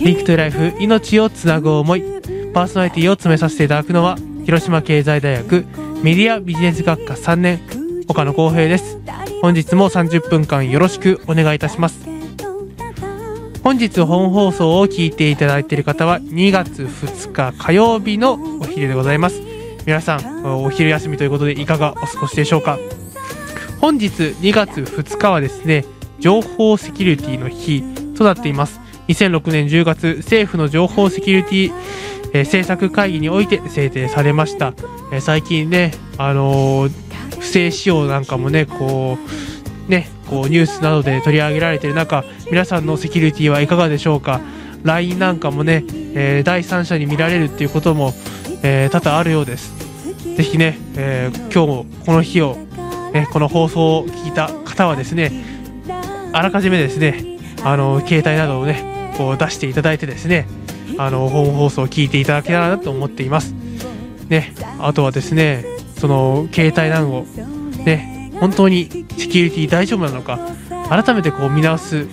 リンクトゥライフ命をつなぐ思い。パーソナリティを詰めさせていただくのは広島経済大学メディアビジネス学科3年岡野光平です。本日も30分間よろしくお願いいたします。本日本放送を聞いていただいている方は2月2日火曜日のお昼でございます。皆さんお昼休みということでいかがお過ごしでしょうか。本日2月2日はですね情報セキュリティの日となっています。2006年10月政府の情報セキュリティ、えー、政策会議において制定されました、えー、最近ねあのー、不正使用なんかもねこうねこうニュースなどで取り上げられている中皆さんのセキュリティはいかがでしょうか？LINE なんかもね、えー、第三者に見られるっていうことも、えー、多々あるようです。ぜひね、えー、今日この日を、ね、この放送を聞いた方はですねあらかじめですねあの携帯などをねこう出していただいてですねあの本放送を聞いていただけたらなと思っています。ねあとはですねその携帯などをね本当にセキュリティ大丈夫なのか改めてこう見直す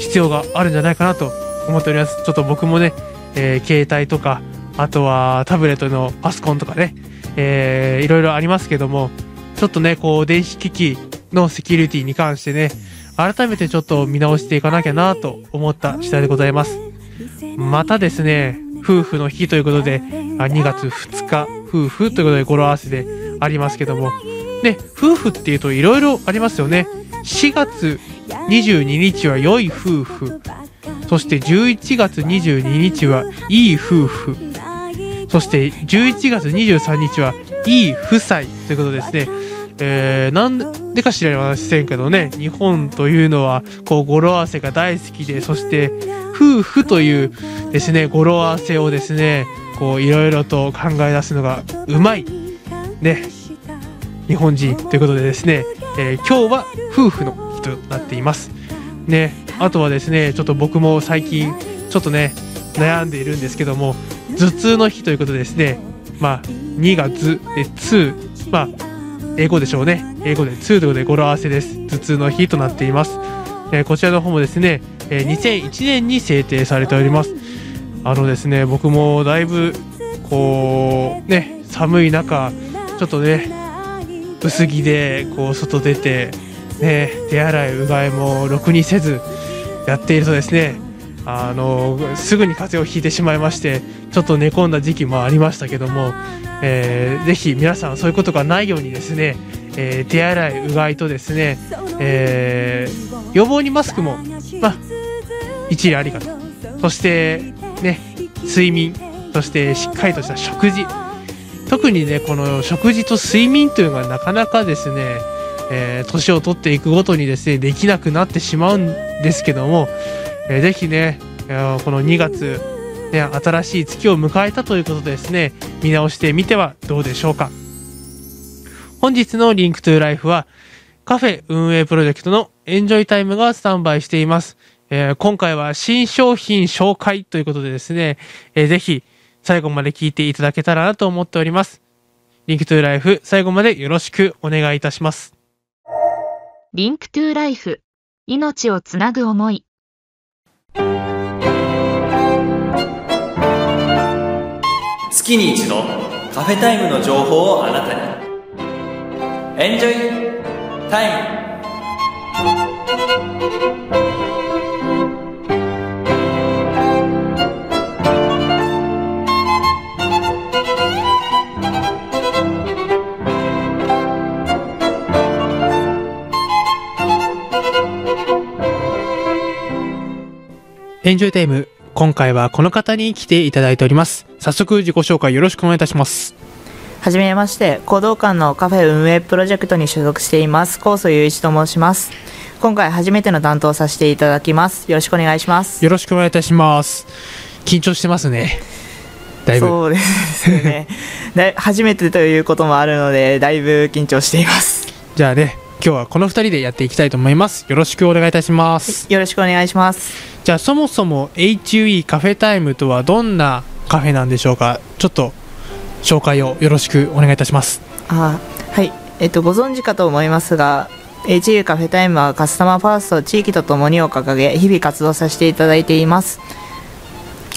必要があるんじゃないかなと思っております。ちょっと僕もね、えー、携帯とかあとはタブレットのパソコンとかね、えー、いろいろありますけどもちょっとねこう電子機器のセキュリティに関してね改めてちょっと見直していかなきゃなと思った次第でございます。またですね夫婦の日ということで2月2日夫婦ということで語呂合わせでありますけども。ね夫婦っていうといろいろありますよね。4月22日は良い夫婦。そして11月22日はいい夫婦。そして11月23日はいい夫妻ということですね。えー、なんでか知らませんけどね日本というのはこう語呂合わせが大好きでそして夫婦というですね語呂合わせをですねこういろいろと考え出すのがうまいね日本人ということでですね、えー、今日は夫婦の日となっています。ねあとはですねちょっと僕も最近ちょっとね悩んでいるんですけども頭痛の日ということでですねまあ2が図で2まあ英語でしょうね。英語で2ということで語呂合わせです。頭痛の日となっています。えー、こちらの方もですね、えー、2001年に制定されております。あのですね、僕もだいぶ、こう、ね、寒い中、ちょっとね、薄着で、こう、外出て、ね、手洗い、うがいもろくにせず、やっているとですね、あのすぐに風邪をひいてしまいましてちょっと寝込んだ時期もありましたけども、えー、ぜひ皆さんそういうことがないようにですね、えー、手洗いうがいとですね、えー、予防にマスクも、まあ、一理ありかと。そしてね睡眠そしてしっかりとした食事。特にねこの食事と睡眠というのがなかなかですねえー、年を取っていくごとにですねできなくなってしまうんですけども、えー、ぜひね、この2月、ね、新しい月を迎えたということでですね、見直してみてはどうでしょうか。本日の Link to Life は、カフェ運営プロジェクトの Enjoy Time がスタンバイしています。えー、今回は新商品紹介ということでですね、えー、ぜひ最後まで聞いていただけたらなと思っております。Link to Life 最後までよろしくお願いいたします。 Link to Life 命をつなぐ思い月に一度カフェタイムの情報をあなたに。 Enjoy Timeエンジョイタイム今回はこの方に来ていただいております。早速自己紹介よろしくお願いいたします。はじめまして行動館のカフェ運営プロジェクトに所属しています高祖雄一と申します。今回初めての担当させていただきます。よろしくお願いします。よろしくお願いいたします。緊張してますね。だいぶ。そうですね。初めてということもあるのでだいぶ緊張しています。じゃあね今日はこの2人でやっていきたいと思います。よろしくお願いいたします。よろしくお願いしますじゃあそもそも HUE カフェタイムとはどんなカフェなんでしょうか？ちょっと紹介をよろしくお願いいたします。あはい。えっとご存知かと思いますが HU カフェタイムはカスタマーファースト地域とともにを掲げ日々活動させていただいています。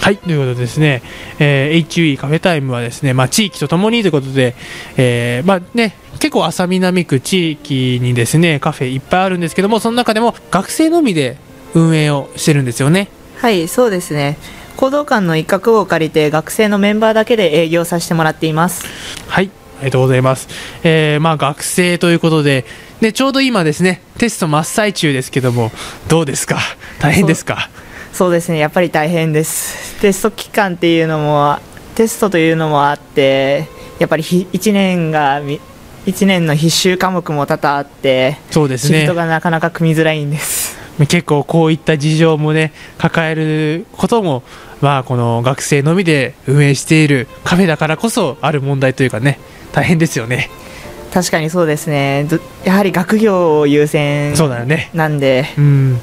はい、ということでですね、えー HUE カフェタイムはですね、まあ、地域とともにということで、えーまあね、結構浅南区地域にですね、カフェいっぱいあるんですけども、その中でも学生のみで運営をしてるんですよね。はいそうですね行動館の一角を借りて学生のメンバーだけで営業させてもらっていますはい、ありがとうございます。えーまあ、学生ということで、ね、ちょうど今ですね、テスト真っ最中ですけども、どうですか？大変ですか？そうですねやっぱり大変ですテスト期間っていうのもテストというのもあってやっぱり1年が1年の必修科目も多々あってそうですねシフト。がなかなか組みづらいんです結構こういった事情もね抱えることもまあこの学生のみで運営しているカフェだからこそある問題というかね大変ですよね。確かにそうですね。どやはり学業を優先そうだよね。なんで。うん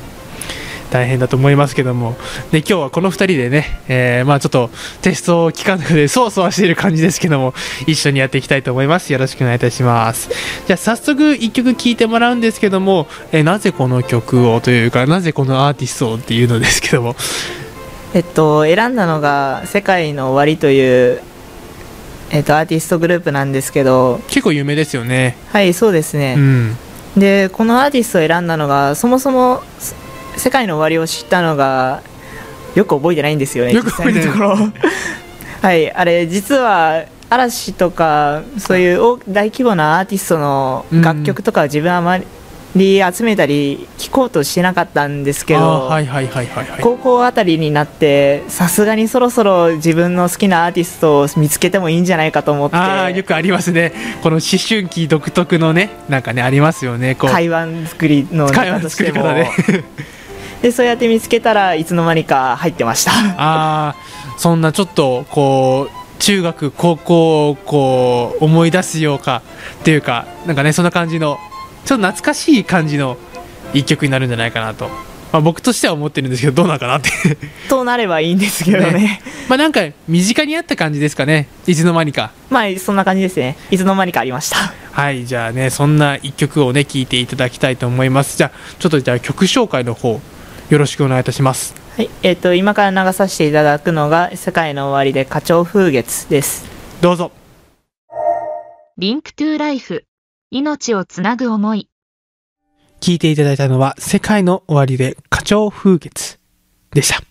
大変だと思いますけども。で今日はこの2人でね、えーまあちょっとテスト期間でそわそわしている感じですけども一緒にやっていきたいと思います。よろしくお願いいたします。じゃあ早速1曲聴いてもらうんですけども、えーなぜこの曲をというかなぜこのアーティストをっていうのですけども。えっと選んだのが「世界の終わり」という、えっと、アーティストグループなんですけど。結構有名ですよね。はいそうですね、うん。でこのアーティストを選んだのがそもそもす世界の終わりを知ったのがよく覚えてないんですよねよく覚えて はいあれ実は嵐とかそういう大大規模なアーティストの楽曲とかは自分はあまり集めたり聴こうとしてなかったんですけど、あーはいはいはいはいはい。高校あたりになってさすがにそろそろ自分の好きなアーティストを見つけてもいいんじゃないかと思って。ああよくありますね。この思春期独特のねなんかねありますよねこう。会話作りの会話ネタとしても。作り方ねでそうやって見つけたらいつの間にか入ってました。ああそんなちょっとこう中学高校をこう思い出すようかっていうかなんかねそんな感じのちょっと懐かしい感じの一曲になるんじゃないかなと、まあ、僕としては思ってるんですけどどうなんかなって。となればいいんですけどね。まあなんか身近にあった感じですかね。いつの間にか。まあそんな感じですね。いつの間にかありました。はいじゃあねそんな一曲をね聴いていただきたいと思います。じゃあちょっとじゃあ曲紹介の方よろしくお願いいたします。はいえっ、と今から流させていただくのが「世界の終わり」で「花鳥風月」です。どうぞ。リンクトゥーライフ命をつなぐ思い。聴いていただいたのは「世界の終わりで花鳥風月」でした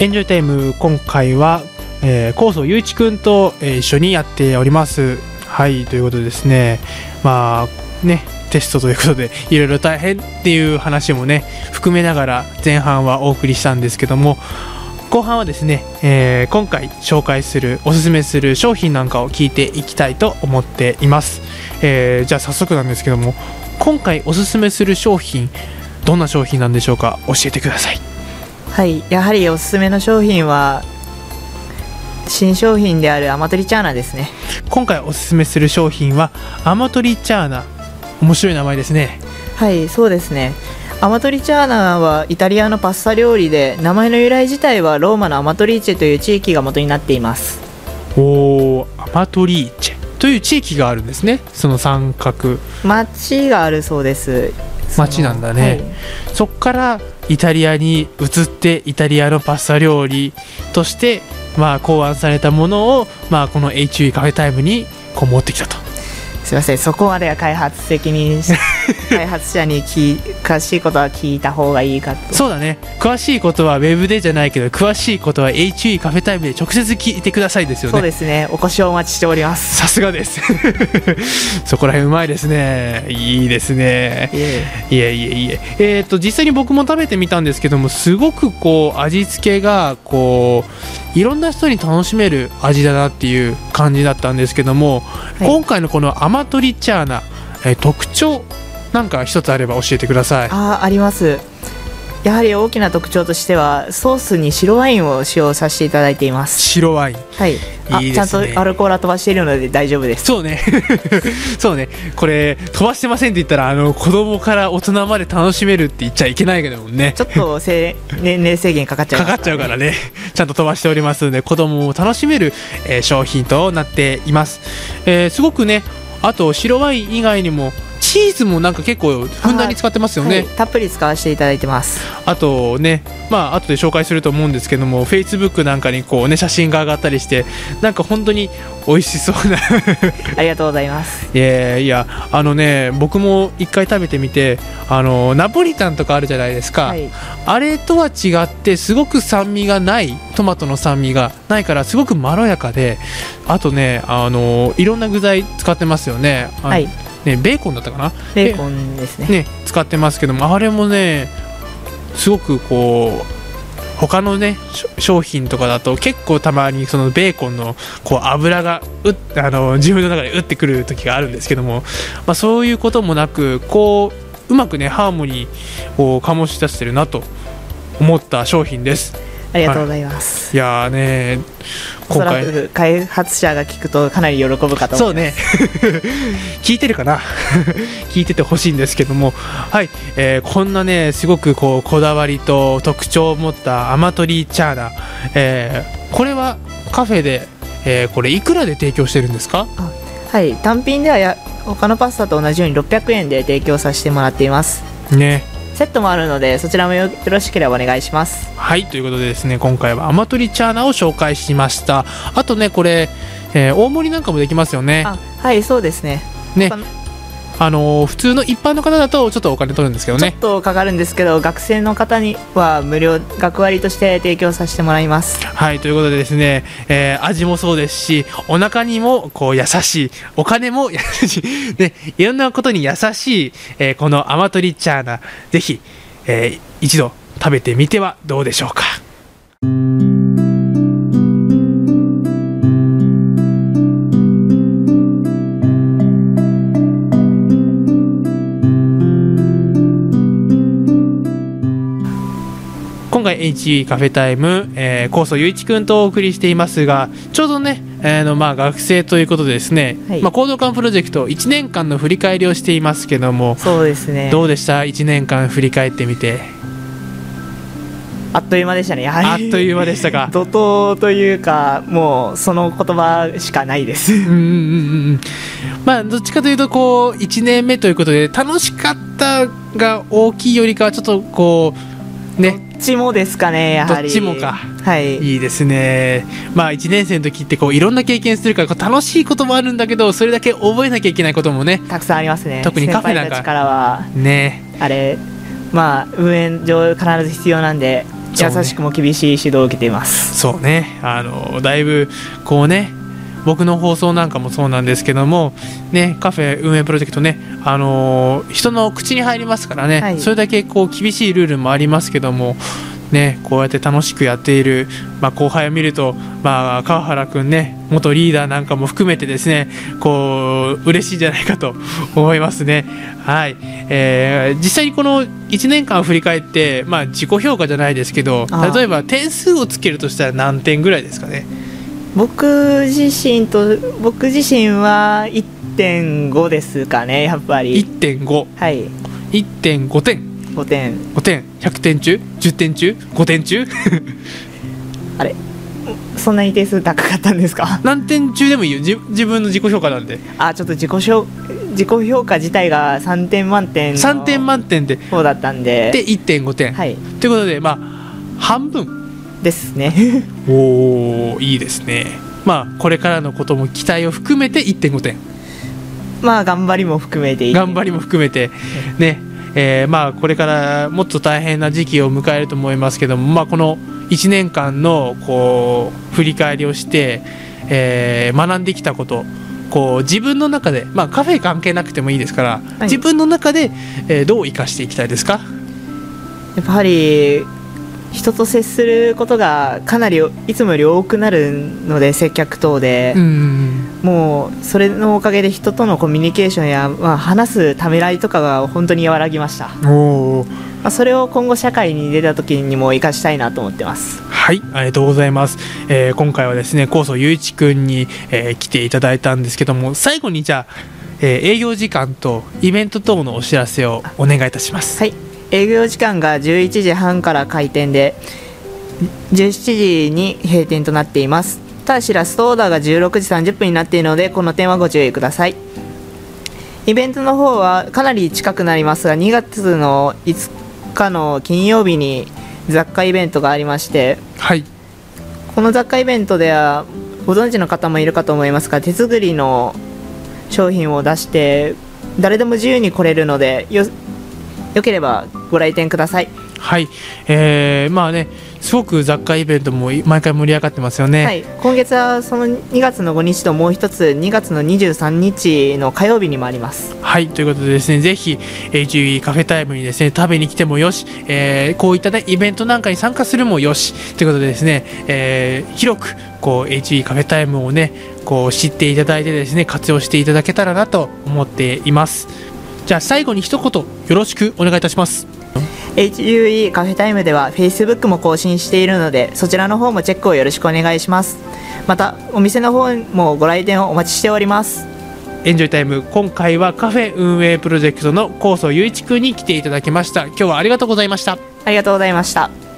エンジョイタイム今回は、えー、高祖雄一くんと、えー一緒にやっております。はいということでですね。まあねテストということでいろいろ大変っていう話もね含めながら前半はお送りしたんですけども後半はですね、えー今回紹介するおすすめする商品なんかを聞いていきたいと思っています、えーじゃあ早速なんですけども今回おすすめする商品どんな商品なんでしょうか？教えてください。はいやはりおすすめの商品は新商品であるアマトリチャーナですね。今回おすすめする商品はアマトリチャーナ。面白い名前ですね。はいそうですね。アマトリチャーナはイタリアのパスタ料理で名前の由来自体はローマのアマトリーチェという地域が元になっています。おーアマトリーチェ。という地域があるんですね。その三角。町があるそうです。町なんだね。そっからイタリアに移ってイタリアのパスタ料理としてまあ考案されたものをまあこの HUE カフェタイムにこう持ってきたと。すいません。そこまでは開発責任し開発者に詳しいことは聞いた方がいいかと。そうだね。詳しいことはウェブでじゃないけど詳しいことは HUE カフェタイムで直接聞いてくださいですよね。そうですね。お越しをお待ちしております。さすがです。そこら辺うまいですね。いいですね。いえ。いえいえいえ。えー、と実際に僕も食べてみたんですけどもすごくこう味付けがこういろんな人に楽しめる味だなっていう感じだったんですけども、い。今回のこのアマトリチャーナ、えー特徴なんか一つあれば教えてください。あーありますやはり大きな特徴としてはソースに白ワインを使用させていただいています。白ワイン。はい。あね。ちゃんとアルコールは飛ばしているので大丈夫です。そうね。そうね。これ飛ばしてませんって言ったらあの子供から大人まで楽しめるって言っちゃいけないけどもんね。ちょっとせ年齢制限かかっちゃいますかかっちゃうからね。ちゃんと飛ばしておりますので子供も楽しめる、えー商品となっています、えーすごくねあと白ワイン以外にもチーズもなんか結構ふんだんに使ってますよね、はい。たっぷり使わせていただいてます。あとねまあ後で紹介すると思うんですけども Facebook なんかにこうね写真が上がったりしてなんか本当に美味しそうな。ありがとうございます。いやいやあのね僕も一回食べてみてあのナポリタンとかあるじゃないですか、はい。あれとは違ってすごく酸味がないトマトの酸味がないからすごくまろやかであとねあのいろんな具材使ってますよね。はいねベーコンだったかな？ベーコンですね。ね使ってますけどもあれもねすごくこう他のね商品とかだと結構たまにそのベーコンのこう油がうっあの自分の中で打ってくる時があるんですけども、まあ、そういうこともなくこううまくねハーモニーを醸し出してるなと思った商品ですありがとうございます、い。やーねおそら今回く開発者が聞くとかなり喜ぶかとそうね。聞いてるかな？聞いててほしいんですけども。はい、えーこんなねすごくこうこだわりと特徴を持ったアマトリーチャーナ、えーこれはカフェで、えーこれいくらで提供してるんですか？はい。単品ではや他のパスタと同じように600円で提供させてもらっています。ねセットもあるのでそちらもよよろしければお願いします。はいということでですね今回はアマトリチャーナを紹介しました。あとねこれ、えー大盛りなんかもできますよね。あはいそうですね。ねあのー普通の一般の方だとちょっとお金取るんですけどちょっねとかかるんですけど学生の方には無料学割として提供させてもらいます。はいということでですね、えー味もそうですしお腹にもこう優しいお金も優しい。ねいろんなことに優しい、えーこのアマトリチャーナぜひ、えー一度食べてみてはどうでしょうか今回 HE カフェタイム、えー、高祖雄一くんとお送りしていますがちょうどね、えーのまあ、学生ということでですね、はい。まあ、行動館プロジェクト1年間の振り返りをしていますけどもそうですね。どうでした？1年間振り返ってみて。あっという間でしたね。やはり。あっという間でしたか？怒涛というかもうその言葉しかないです。うんうんうんうんまあどっちかというとこう1年目ということで楽しかったが大きいよりかはちょっとこうね。どっちもですかねやはり。どっちもか。はい。いいですね。まあ1年生の時ってこういろんな経験するからこう楽しいこともあるんだけどそれだけ覚えなきゃいけないこともねたくさんありますね。特にカフェなんか。からは。ね。あれまあ運営上必ず必要なんで優しくも厳しい指導を受けています。そうね。あのだいぶこうね僕の放送なんかもそうなんですけどもねカフェ運営プロジェクトねあの人の口に入りますからね、はい。それだけこう厳しいルールもありますけどもねこうやって楽しくやっている、まあ、後輩を見ると、まあ、川原くんね元リーダーなんかも含めてですねこう嬉しいんじゃないかと思いますね。はい、えー実際にこの1年間を振り返って、まあ、自己評価じゃないですけど例えば点数をつけるとしたら何点ぐらいですかね僕自身と僕自身は1.5ですかねやっぱり。1.5はい。1.5点5点。5点。100点。中？10点中？5点中？あれ？そんなに点数高かったんですか？何点中でもいいよ。自自分の自己評価なんで。あちょっと自己評自己評価自体が3点満点の3点満点で。方だったんで。で1.5点、はい。ということでまあ半分ですね。おおいいですね。まあこれからのことも期待を含めて1.5点まあ頑張りも含めて。頑張りも含めて。ね。えーまあこれからもっと大変な時期を迎えると思いますけども、まあ、この1年間のこう振り返りをして、えー学んできたことこう自分の中で、まあ、カフェ関係なくてもいいですから、い。自分の中で、えーどう生かしていきたいですか？やっぱり人と接することがかなりいつもより多くなるので接客等で、うんもうそれのおかげで人とのコミュニケーションや、まあ、話すためらいとかが本当に和らぎました、まおー。あ、それを今後社会に出た時にも生かしたいなと思ってます。はい、ありがとうございます。えー今回はですね、高祖雄一くんに、えー来ていただいたんですけども、最後にじゃあ、えー営業時間とイベント等のお知らせをお願いいたします。はい営業時間が11時半から開店で17時に閉店となっています。ただしラストオーダーが16時30分になっているのでこの点はご注意ください。イベントの方はかなり近くなりますが2月の5日の金曜日に雑貨イベントがありましてはい、この雑貨イベントではご存知の方もいるかと思いますが手作りの商品を出して誰でも自由に来れるのでよよければご来店ください。はい、えーまあね、すごく雑貨イベントも毎回盛り上がってますよね。はい、今月はその2月の5日ともう一つ2月の23日の火曜日にもあります。はい、ということでですね、ぜひ HUE カフェタイムにですね、食べに来てもよし、えーこういったね、イベントなんかに参加するもよし、ということでですね、えー広く、こう、HUE カフェタイムをね、こう、知っていただいてですね、活用していただけたらなと思っています。じゃあ、最後に一言、よろしくお願いいたします。HUE カフェタイムでは Facebook も更新しているのでそちらの方もチェックをよろしくお願いしますまたお店の方もご来店をお待ちしておりますエンジョイタイム、今回はカフェ運営プロジェクトの高祖雄一くんに来ていただきました。今日はありがとうございました。ありがとうございました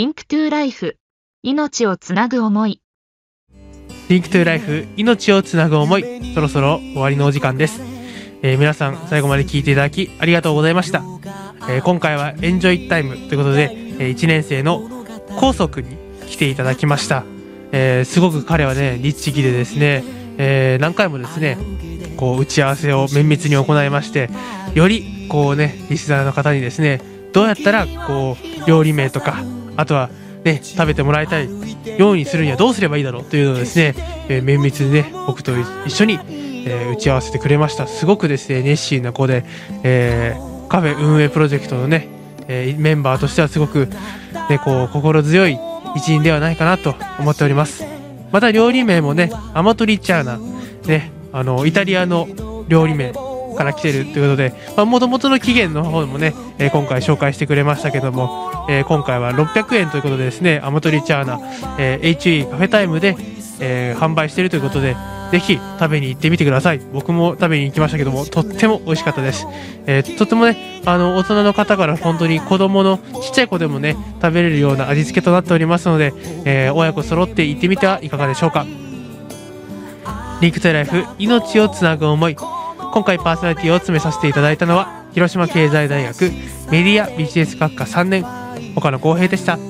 Link to Life。命をつなぐ思い。 Link to Life 命をつなぐ思い。そろそろ終わりのお時間です、えー皆さん最後まで聞いていただきありがとうございました、えー今回は Enjoy Time ということで、え1年生の高祖くんに来ていただきました、えーすごく彼はね律儀でですね、えー何回もですねこう打ち合わせを綿密に行いましてよりこうねリスナーの方にですねどうやったらこう料理名とかあとはね食べてもらいたい。ようにするにはどうすればいいだろうというのをですね、えー綿密にね僕と一緒に、えー打ち合わせてくれました。すごくですね熱心な子で、えーカフェ運営プロジェクトのね、えメンバーとしてはすごく、ね、こう心強い一員ではないかなと思っております。また料理名もねアマトリチャーナねあのイタリアの料理名。から来てるということでもともとの起源の方もね、えー今回紹介してくれましたけども、えー今回は600円ということでですねアマトリチャーナ、えー HE カフェタイムで、えー販売しているということでぜひ食べに行ってみてください。僕も食べに行きましたけどもとっても美味しかったです、えーとてもねあの大人の方から本当に子供のちっちゃい子でもね食べれるような味付けとなっておりますので、えー親子揃って行ってみてはいかがでしょうか。リンクトライフ命をつなぐ思い。今回パーソナリティを詰めさせていただいたのは広島経済大学メディアビジネス学科3年岡野浩平でした。